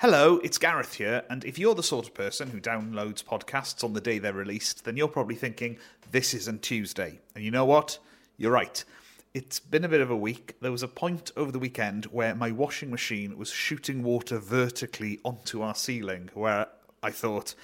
Hello, it's Gareth here, and if you're the sort of person who downloads podcasts on the day they're released, then you're probably thinking, this isn't Tuesday. And you know what? You're right. It's been a bit of a week. There was a point over the weekend where my washing machine was shooting water vertically onto our ceiling, where I thought,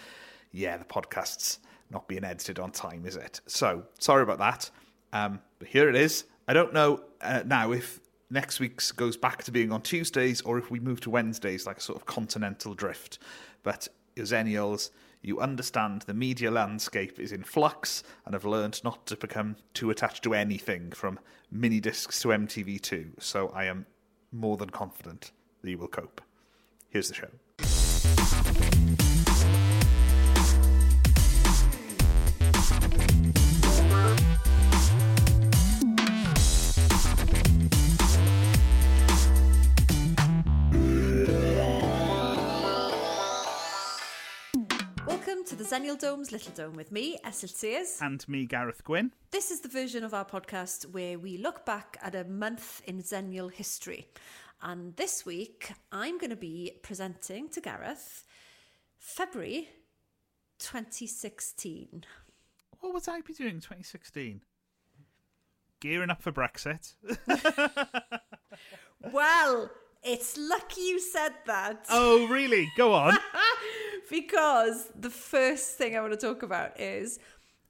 yeah, the podcast's not being edited on time, is it? So, sorry about that. Um, but here it is. I don't know uh, now if next week's goes back to being on Tuesdays or if we move to Wednesdays, like a sort of continental drift. But Xennials, you understand the media landscape is in flux and have learned not to become too attached to anything from mini discs to MTV2. So I am more than confident that you will cope. Here's the show. To the Xennial Dome's Little Dome with me, Esyllt Sears. And me, Gareth Gwynn. This is the version of our podcast where we look back at a month in Xennial history. And this week, I'm going to be presenting to Gareth February 2016. What was I be doing in 2016? Gearing up for Brexit. Well, it's lucky you said that oh, really? Go on. because the first thing I want to talk about is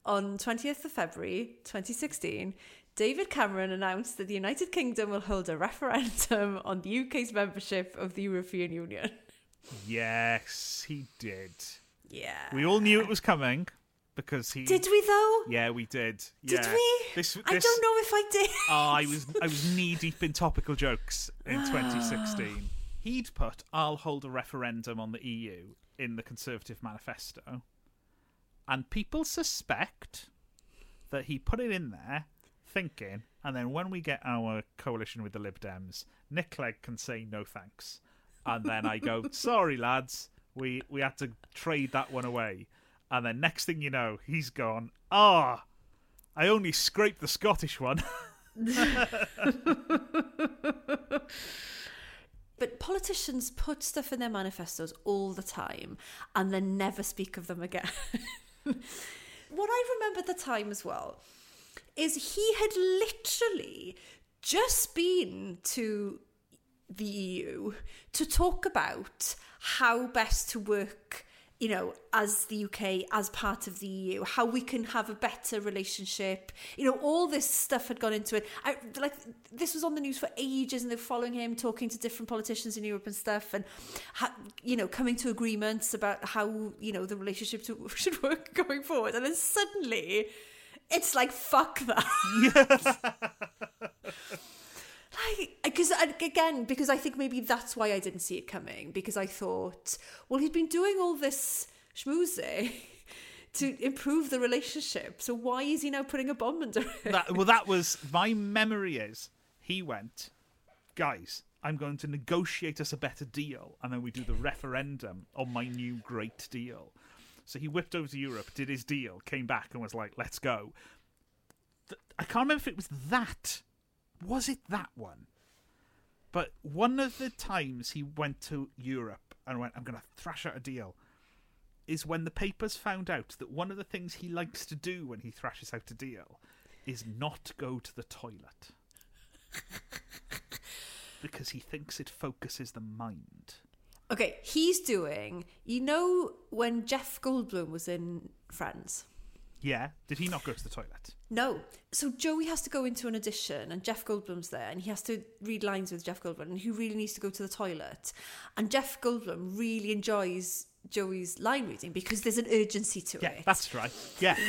on 20th of February 2016, David Cameron announced that the United Kingdom will hold a referendum on the UK's membership of the European Union. yes, he did. Yeah. We all knew it was coming because he. Did we though? Yeah, we did. Did yeah. we? This, this, I don't know if I did. Oh, I was I was knee deep in topical jokes in 2016. He'd put "I'll hold a referendum on the EU" in the Conservative manifesto, and people suspect that he put it in there thinking, and then when we get our coalition with the Lib Dems, Nick Clegg can say no thanks, and then I go, "Sorry, lads, we we had to trade that one away," and then next thing you know, he's gone, "Ah." I only scraped the Scottish one. But politicians put stuff in their manifestos all the time and then never speak of them again. what I remember at the time as well is he had literally just been to the EU to talk about how best to work, you know, as the UK, as part of the EU, how we can have a better relationship. You know, all this stuff had gone into it. I, like, this was on the news for ages, and they're following him, talking to different politicians in Europe and stuff, and, ha- you know, coming to agreements about how, you know, the relationship to, should work going forward. And then suddenly, it's like, fuck that. like because again because i think maybe that's why i didn't see it coming because i thought well he's been doing all this schmooze to improve the relationship so why is he now putting a bomb under it that, well, that was my memory. Is he went, guys? I'm going to negotiate us a better deal, and then we do the referendum on my new great deal. So he whipped over to Europe, did his deal, came back, and was like, "Let's go." I can't remember if it was that. Was it that one? But one of the times he went to Europe and went, "I'm going to thrash out a deal." is when the papers found out that one of the things he likes to do when he thrashes out a deal is not go to the toilet. because he thinks it focuses the mind. okay he's doing you know when jeff goldblum was in friends Yeah, did he not go to the toilet? No. So Joey has to go into an audition and Jeff Goldblum's there and he has to read lines with Jeff Goldblum and he really needs to go to the toilet. And Jeff Goldblum really enjoys Joey's line reading because there's an urgency to Yeah, it. that's right. Yeah.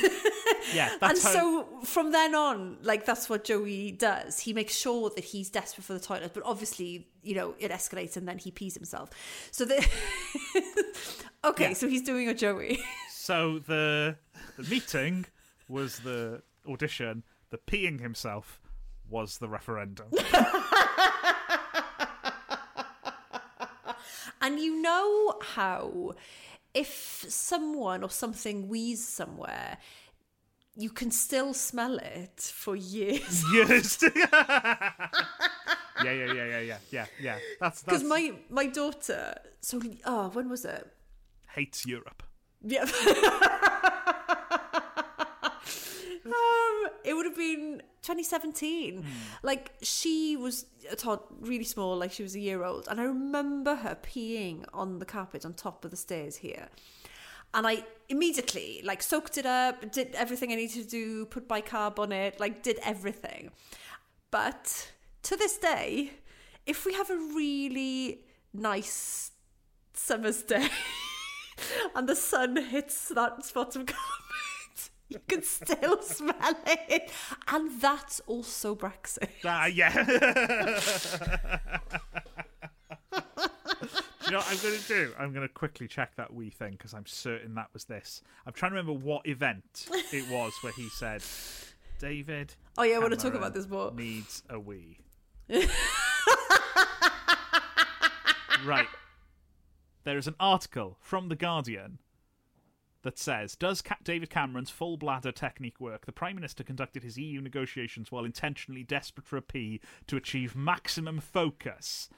Yeah, and how so from then on, like that's what Joey does. He makes sure that he's desperate for the toilet, but obviously, you know, it escalates and then he pees himself. So the Okay, Yeah. so he's doing a Joey. So the the meeting was the audition, the peeing himself was the referendum. And you know how if someone or something wheezes somewhere, you can still smell it for years. yes. yeah, yeah, yeah, yeah, yeah, yeah, yeah. That's Because my my daughter, so oh, when was it? hates Europe. Yeah. Um, it would have been 2017. Like she was a tot, really small, like she was a year old, and I remember her peeing on the carpet on top of the stairs here. And I immediately like soaked it up, did everything I needed to do, put bicarb on it, like did everything. But to this day, if we have a really nice summer's day and the sun hits that spot of carpet, you can still smell it. And that's also Brexit. Ah, yeah. Do you know what I'm going to do? I'm going to quickly check that wee thing because I'm certain that was this. I'm trying to remember what event it was where he said, David. Oh, yeah, I want to talk about this more. Needs a wee. right. There is an article from The Guardian that says Does Ca- David Cameron's full bladder technique work? The Prime Minister conducted his EU negotiations while intentionally desperate for a pee to achieve maximum focus.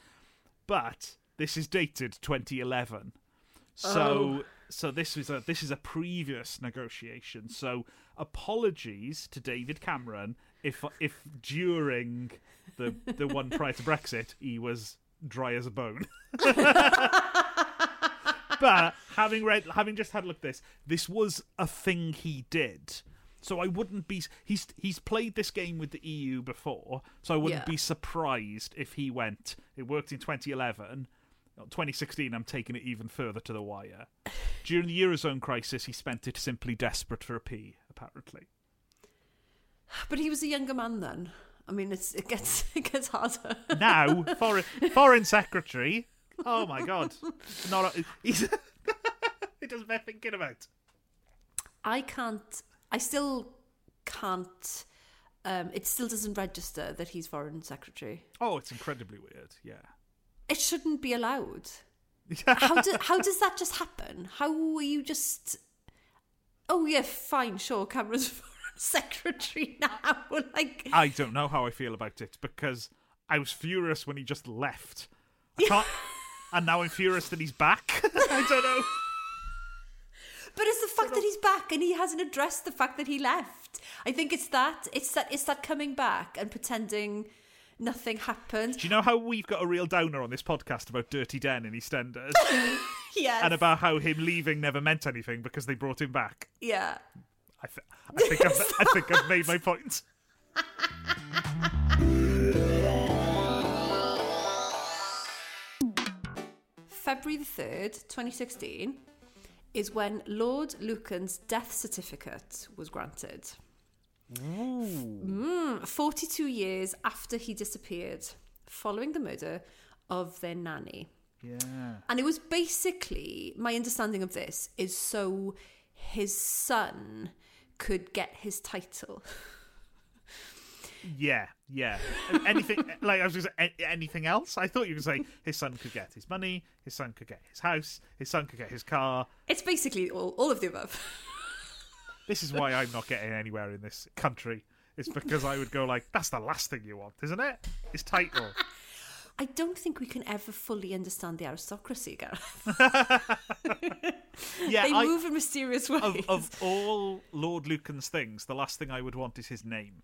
But this is dated 2011. So oh. so this is a this is a previous negotiation. So apologies to David Cameron if if during the the one prior to Brexit he was dry as a bone. but having read, having just had a look at this, this was a thing he did. So I wouldn't be. He's he's played this game with the EU before, so I wouldn't Yeah. be surprised if he went. It worked in 2011. 2016, I'm taking it even further to the wire. During the Eurozone crisis, he spent it simply desperate for a pee, apparently. But he was a younger man then. I mean, it's, it gets it gets harder. Now, foreign, foreign secretary. Oh my god. Not a, he's. he doesn't bear thinking about. I can't. I still can't. Um, it still doesn't register that he's foreign secretary. Oh, it's incredibly weird. Yeah. It shouldn't be allowed. how do, how does that just happen? How are you just? Oh yeah, fine, sure. Cameron's foreign secretary now. like I don't know how I feel about it because I was furious when he just left. I can't, and now I'm furious that he's back. I don't know. But it's the fact that he's back and he hasn't addressed the fact that he left. I think it's that. It's that. It's that coming back and pretending nothing happened. Do you know how we've got a real downer on this podcast about Dirty Den in EastEnders Yes. and about how him leaving never meant anything because they brought him back? yeah. I, th- I think I've, I think I've made my point. February the 3rd, 2016, is when Lord Lucan's death certificate was granted. Mm, 42 years after he disappeared, following the murder of their nanny. Yeah. And it was basically, my understanding of this is so his son could get his title. Yeah, yeah. Anything like I was just anything else? I thought you were saying his son could get his money, his son could get his house, his son could get his car. It's basically all, all of the above. This is why I'm not getting anywhere in this country. It's because I would go like, that's the last thing you want, isn't it? His title. I don't think we can ever fully understand the aristocracy, Gareth. Yeah, They I, move in mysterious ways. of, of all Lord Lucan's things, the last thing I would want is his name.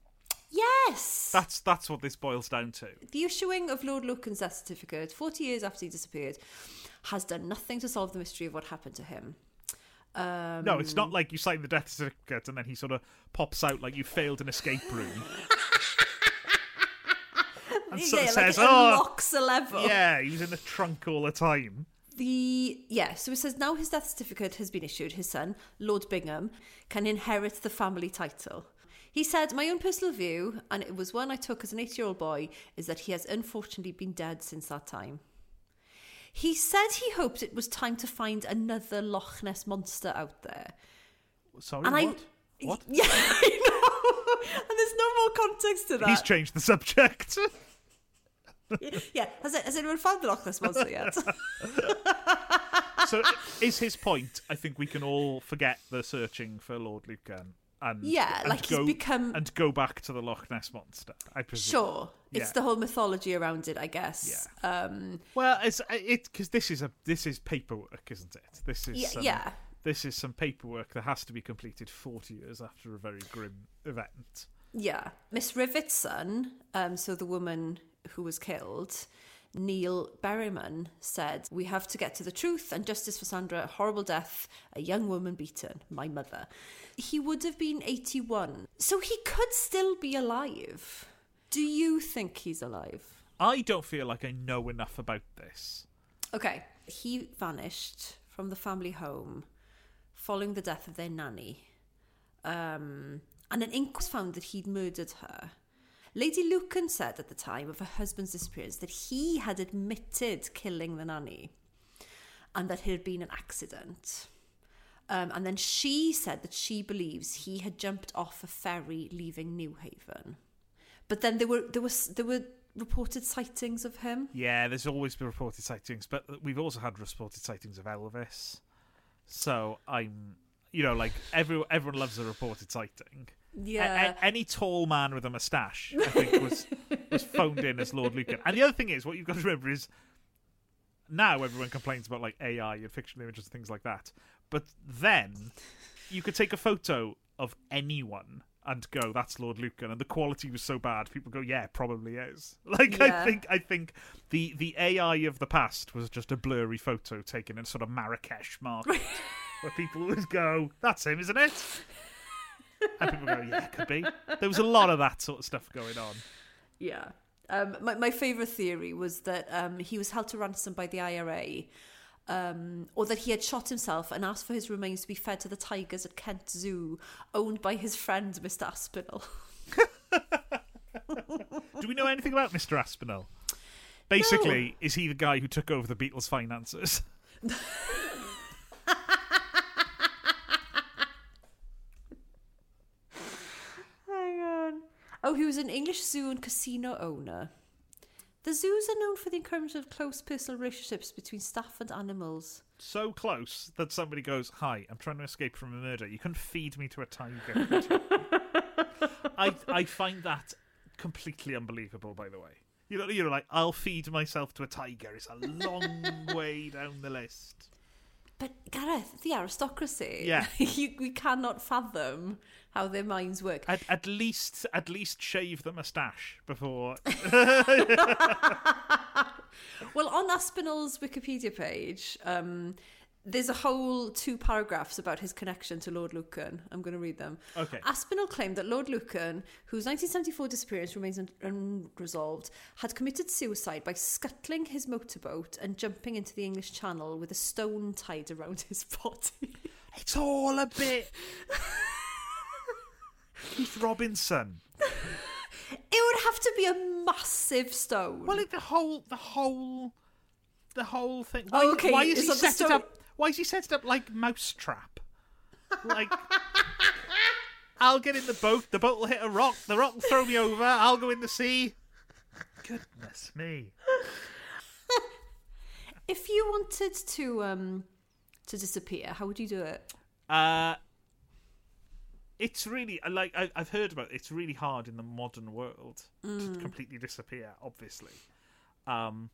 Yes! That's that's what this boils down to. The issuing of Lord Lucan's death certificate, 40 years after he disappeared, has done nothing to solve the mystery of what happened to him. Um, No, it's not like you sign the death certificate and then he sort of pops out like you failed an escape room. and sort yeah, of like says, "Oh, unlocks a level. yeah, he was in the trunk all the time." The yeah, so it says now his death certificate has been issued. His son, Lord Bingham, can inherit the family title. He said, "My own personal view, and it was one I took as an eight-year-old boy, is that he has unfortunately been dead since that time." He said he hoped it was time to find another Loch Ness monster out there. Sorry, And what? I, What? Yeah, I know. And there's no more context to that. He's changed the subject. yeah, has, it, has anyone found the Loch Ness monster yet? so, is his point? I think we can all forget the searching for Lord Lucan and Yeah, and like he's go, become- and go back to the Loch Ness monster. I presume. Sure. It's the whole mythology around it, I guess. Um, Well, it's it because this is a this is paperwork, isn't it? This is Yeah, some, yeah. This is some paperwork that has to be completed forty years after a very grim event. yeah. Miss Rivett's son, um, so the woman who was killed, Neil Berriman, said, We have to get to the truth and justice for Sandra. A horrible death, a young woman beaten, my mother. He would have been 81, so he could still be alive. Do you think he's alive? I don't feel like I know enough about this. Okay. He vanished from the family home following the death of their nanny. Um, and an inquest found that he'd murdered her. Lady Lucan said at the time of her husband's disappearance that he had admitted killing the nanny and that it had been an accident. Um, and then she said that she believes he had jumped off a ferry leaving Newhaven. But then there were there was there were reported sightings of him. Yeah, there's always been reported sightings, but we've also had reported sightings of Elvis. So I'm, you know, like every everyone loves a reported sighting. A- Yeah. a- any tall man with a moustache, I think, was was phoned in as Lord Lucan. And the other thing is, what you've got to remember is, now everyone complains about like AI and fictional images and things like that. But then, you could take a photo of anyone and go, "That's Lord Lucan," and the quality was so bad, people go, "Yeah, probably is." Like I think, I think the the AI of the past was just a blurry photo taken in sort of Marrakesh market, where people would go, "That's him, isn't it?" And people go, yeah, it could be. There was a lot of that sort of stuff going on. Yeah. Um, my, my favourite theory was that um, he was held to ransom by the IRA, um, or that he had shot himself and asked for his remains to be fed to the tigers at Kent Zoo, owned by his friend Mr. Aspinall. Do we know anything about Mr. Aspinall? Basically, is he the guy who took over the Beatles' finances? Oh, he was an English zoo and casino owner. The zoos are known for the encouragement of close personal relationships between staff and animals. So close that somebody goes, "Hi, I'm trying to escape from a murder. You can feed me to a tiger." I I find that completely unbelievable. By the way, you know, you're like, "I'll feed myself to a tiger." It's a long way down the list. But Gareth, the aristocracy. Yeah. you, we cannot fathom how their minds work. At, at least, at least shave the moustache before. Well, on Aspinall's Wikipedia page, um, there's a whole two paragraphs about his connection to Lord Lucan. I'm going to read them. Okay. Aspinall claimed that Lord Lucan, whose 1974 disappearance remains un- unresolved, had committed suicide by scuttling his motorboat and jumping into the English Channel with a stone tied around his body. It's all a bit. Keith Robinson. It would have to be a massive stone. Well, it, the whole, the whole, the whole thing. Why, Oh, okay, why is is he set it up? Why is he set it up like Mousetrap? Like, I'll get in the boat. The boat will hit a rock. The rock will throw me over. I'll go in the sea. Goodness me. if you wanted to um, to disappear, how would you do it? Uh, it's really like I, I've heard about. It. It's really hard in the modern world to completely disappear. Obviously, um,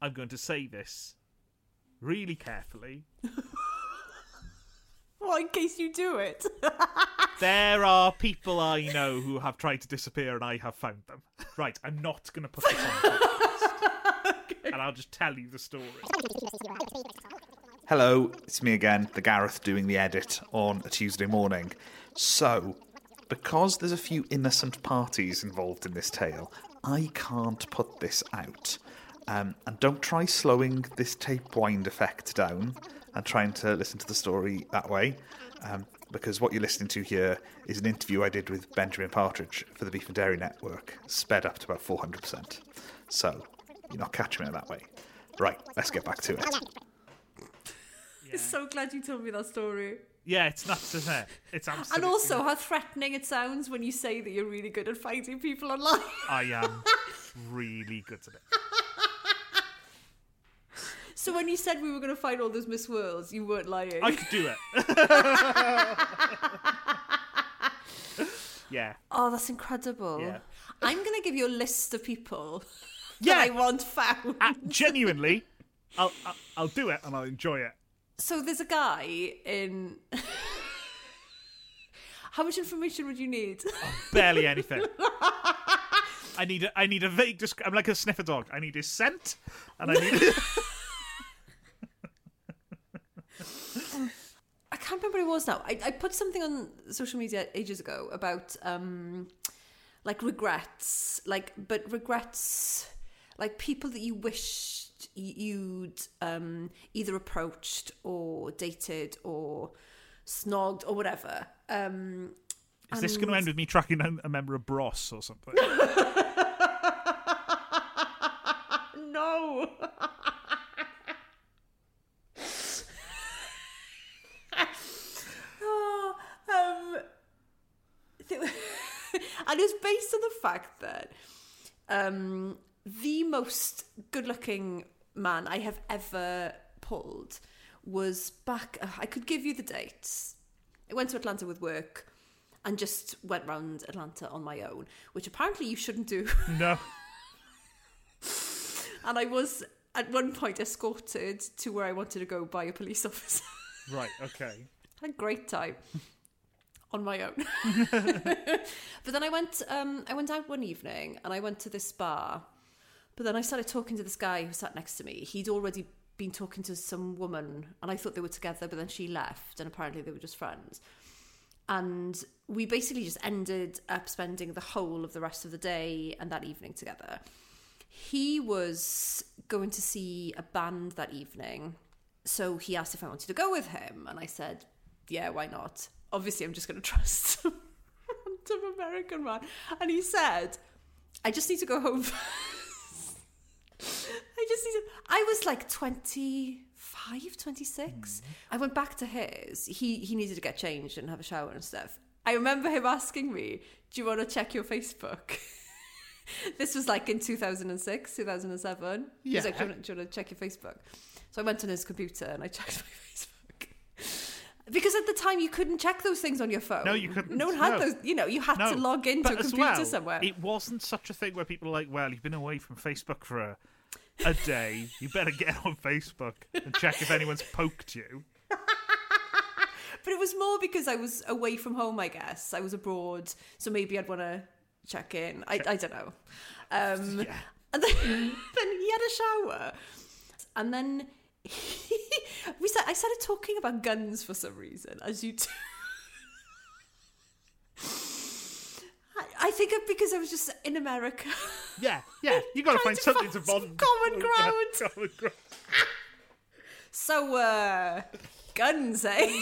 I'm going to say this really carefully. Well, in case you do it. There are people I know who have tried to disappear, and I have found them. Right, I'm not going to put this on. the podcast, And I'll just tell you the story. Hello, it's me again, the Gareth doing the edit on a Tuesday morning. So, because there's a few innocent parties involved in this tale, I can't put this out. Um, and don't try slowing this tape wind effect down and trying to listen to the story that way, um, because what you're listening to here is an interview I did with Benjamin Partridge for the Beef and Dairy Network, sped up to about 400%. So, you're not catching it that way. Right, let's get back to it. I'm so glad you told me that story. Yeah, it's nuts, isn't it? It's absolutely. And also how threatening it sounds when you say that you're really good at fighting people online. I am really good at it. So when you said we were going to find all those Miss Worlds, you weren't lying. I could do it. Yeah. Oh, that's incredible. Yeah. I'm going to give you a list of people Yeah. that I want found. Uh, genuinely, I'll, I'll I'll do it and I'll enjoy it. So there's a guy in. How much information would you need? Barely anything. I need a, I need a vague. I'm like a sniffer dog. I need his scent, and I need. I can't remember what it was now. I, I put something on social media ages ago about um, like regrets, like but regrets, like people that you wished you'd um, either approached or dated or snogged or whatever. Um, Is this going to end with me tracking down a member of Bros or something? no. oh, um, th- and it's based on the fact that um, the most good-looking man I have ever pulled was back. Uh, I could give you the dates. I went to Atlanta with work and just went round Atlanta on my own, which apparently you shouldn't do. no. And I was at one point escorted to where I wanted to go by a police officer. Right. Okay. Had a great time on my own. but then I went, um, I went out one evening and I went to this bar. But then I started talking to this guy who sat next to me. He'd already been talking to some woman, and I thought they were together. But then she left, and apparently they were just friends. And we basically just ended up spending the whole of the rest of the day and that evening together. He was going to see a band that evening. So he asked if I wanted to go with him. And I said, yeah, why not? Obviously, I'm just going to trust some random American man. And he said, I just need to go home. I just need to. I was like 25, 26. Mm-hmm. I went back to his. He, he needed to get changed and have a shower and stuff. I remember him asking me, Do you want to check your Facebook? this was like in 2006, 2007. He was like, do you, want, do you want to check your Facebook? So I went on his computer and I checked my Facebook. Because at the time you couldn't check those things on your phone. No, you couldn't. No one had No. those. You know, you had No. to log into But a computer well, somewhere. It wasn't such a thing where people are like, "Well, you've been away from Facebook for a, a day. You better get on Facebook and check if anyone's poked you." But it was more because I was away from home, I guess. I was abroad, so maybe I'd want to check in. I, I don't know. Um, Yeah. And then, then he had a shower. And then he, we said, I started talking about guns for some reason, as you do. I, think because I was just in America. Yeah, yeah. You got to find something to find bond. common ground. Common ground. So, uh, guns, eh?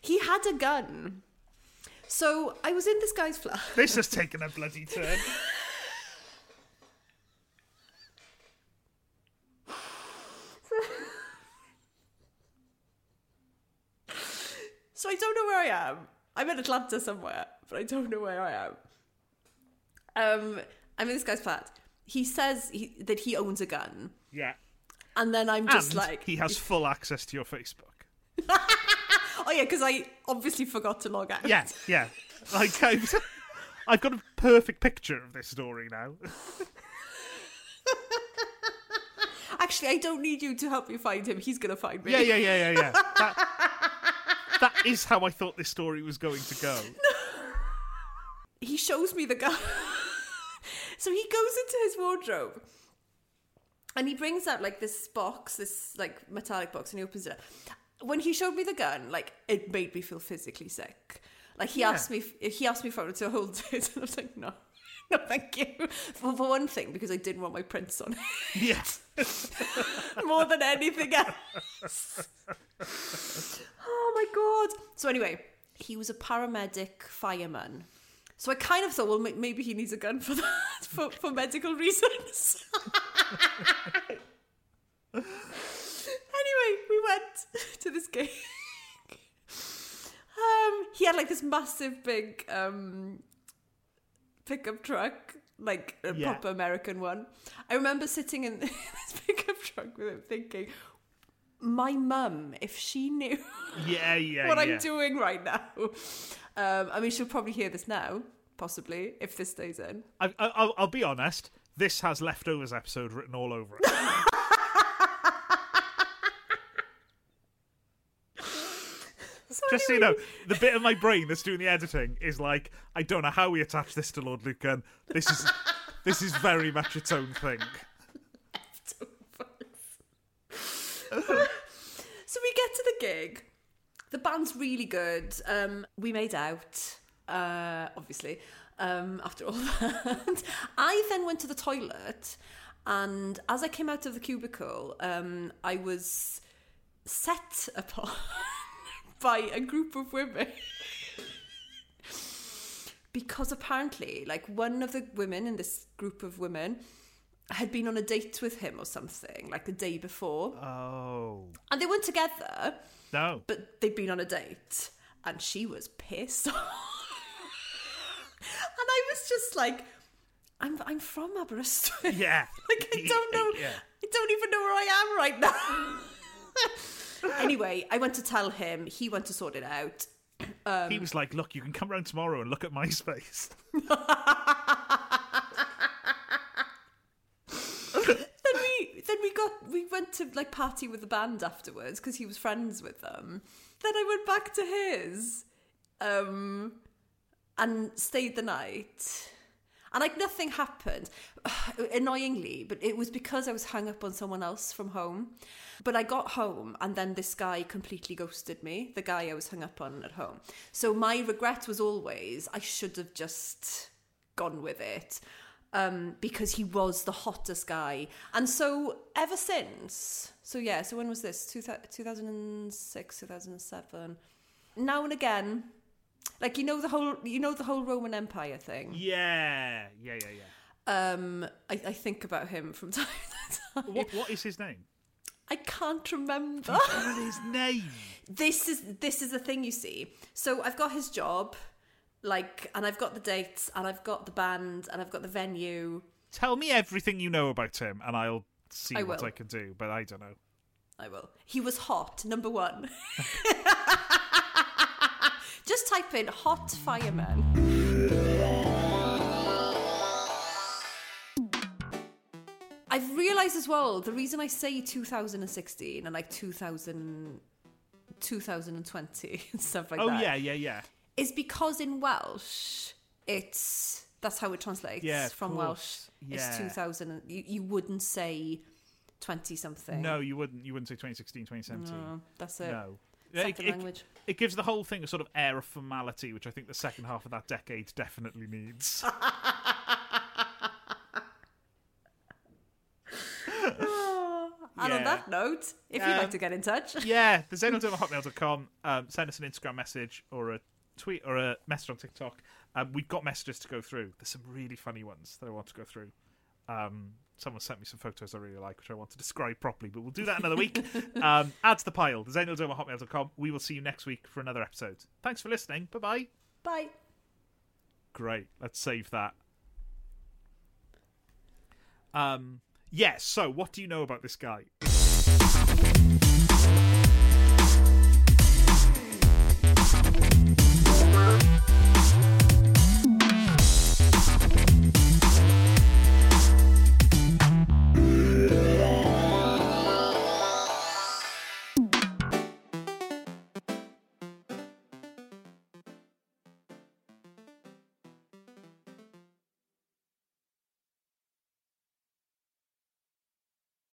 he had a gun. So I was in this guy's flat. This has taken a bloody turn. So I don't know where I am. I'm in Atlanta somewhere, but I don't know where I am. Um, I'm in this guy's flat. He says he, that he owns a gun, Yeah. and then I'm just and like, he has full access to your Facebook. oh yeah, because I obviously forgot to log out. Yeah, yeah. Like I've, I've got a perfect picture of this story now. Actually, I don't need you to help me find him. He's gonna find me. Yeah, yeah, yeah, yeah, yeah. That is how I thought this story was going to go. he shows me the gun. so he goes into his wardrobe and he brings out like this box, this like metallic box, and he opens it up. When he showed me the gun, like it made me feel physically sick. Like he Yeah. asked me, if, he asked me for it to hold it, and I was like, no, no, thank you. For, for one thing, because I didn't want my prints on it Yes. more than anything else. oh my god! So anyway, he was a paramedic fireman. So I kind of thought, well, maybe he needs a gun for that, for, for medical reasons. anyway, we went to this gig. Um, he had like this massive big um, pickup truck, like a Yeah. proper American one. I remember sitting in pickup truck with him thinking, my mum, if she knew Yeah, yeah, what yeah. I'm doing right now, um, I mean, she'll probably hear this now, possibly, if this stays in. I, I, I'll, I'll be honest. This has leftovers episode written all over it. Just so you know, the bit of my brain that's doing the editing is like, I don't know how we attach this to Lord Lucan. This is this is very much its own thing. So we get to the gig. The band's really good. Um, we made out, uh, obviously, um, after all that. I then went to the toilet, and as I came out of the cubicle, um, I was set upon by a group of women. because apparently, like, one of the women in this group of women had been on a date with him or something, like the day before. Oh And they weren't together, no! but they'd been on a date. And she was pissed off. and I was just like, I'm, I'm from Aberystwyth. Yeah, like, I don't know. Yeah. I don't even know where I am right now. anyway, I went to tell him. He went to sort it out. Um, he was like, "Look, you can come round tomorrow and look at MySpace." then we then we got we went to like party with the band afterwards because he was friends with them. Then I went back to his, um, and stayed the night. And like nothing happened, annoyingly, but it was because I was hung up on someone else from home. But I got home, and then this guy completely ghosted me. The guy I was hung up on at home. So my regret was always I should have just gone with it um, because he was the hottest guy. And so ever since, so yeah, so when was this? Two 2006, 2007. Now and again, like you know the whole, you know the whole Roman Empire thing. yeah, yeah, yeah, yeah. Um, I, I think about him from time to time. What what is his name? I can't remember. His name? this is this is the thing you see. So I've got his job, like, and I've got the dates, and I've got the band, and I've got the venue. Tell me everything you know about him, and I'll see I what will. I can do. But I don't know. I will. He was hot, number one. Just type in hot fireman. I've realised as well the reason I say 2016 and like 2000, 2020 and stuff like Oh that Oh yeah, yeah, yeah. Is because in Welsh it's that's how it translates Yeah, from course. Welsh. It's 2000. You, you wouldn't say 20 something. No, you wouldn't. You wouldn't say 2016, 2017. No, that's it. No. Second It, it- language. it gives the whole thing a sort of air of formality, which I think the second half of that decade definitely needs. And on that note, if you'd Um, like to get in touch, yeah, the Xennial Dome at hotmail.com. Um, send us an Instagram message or a tweet or a message on TikTok. Um, we've got messages to go through. There's some really funny ones that I want to go through. Um, someone sent me some photos I really like, which I want to describe properly, but we'll do that another week. um, add to the pile. The Xennial Dome at hotmail.com. We will see you next week for another episode. Thanks for listening. Bye bye. bye. Great. Let's save that. Um. Yes. so, what do you know about this guy?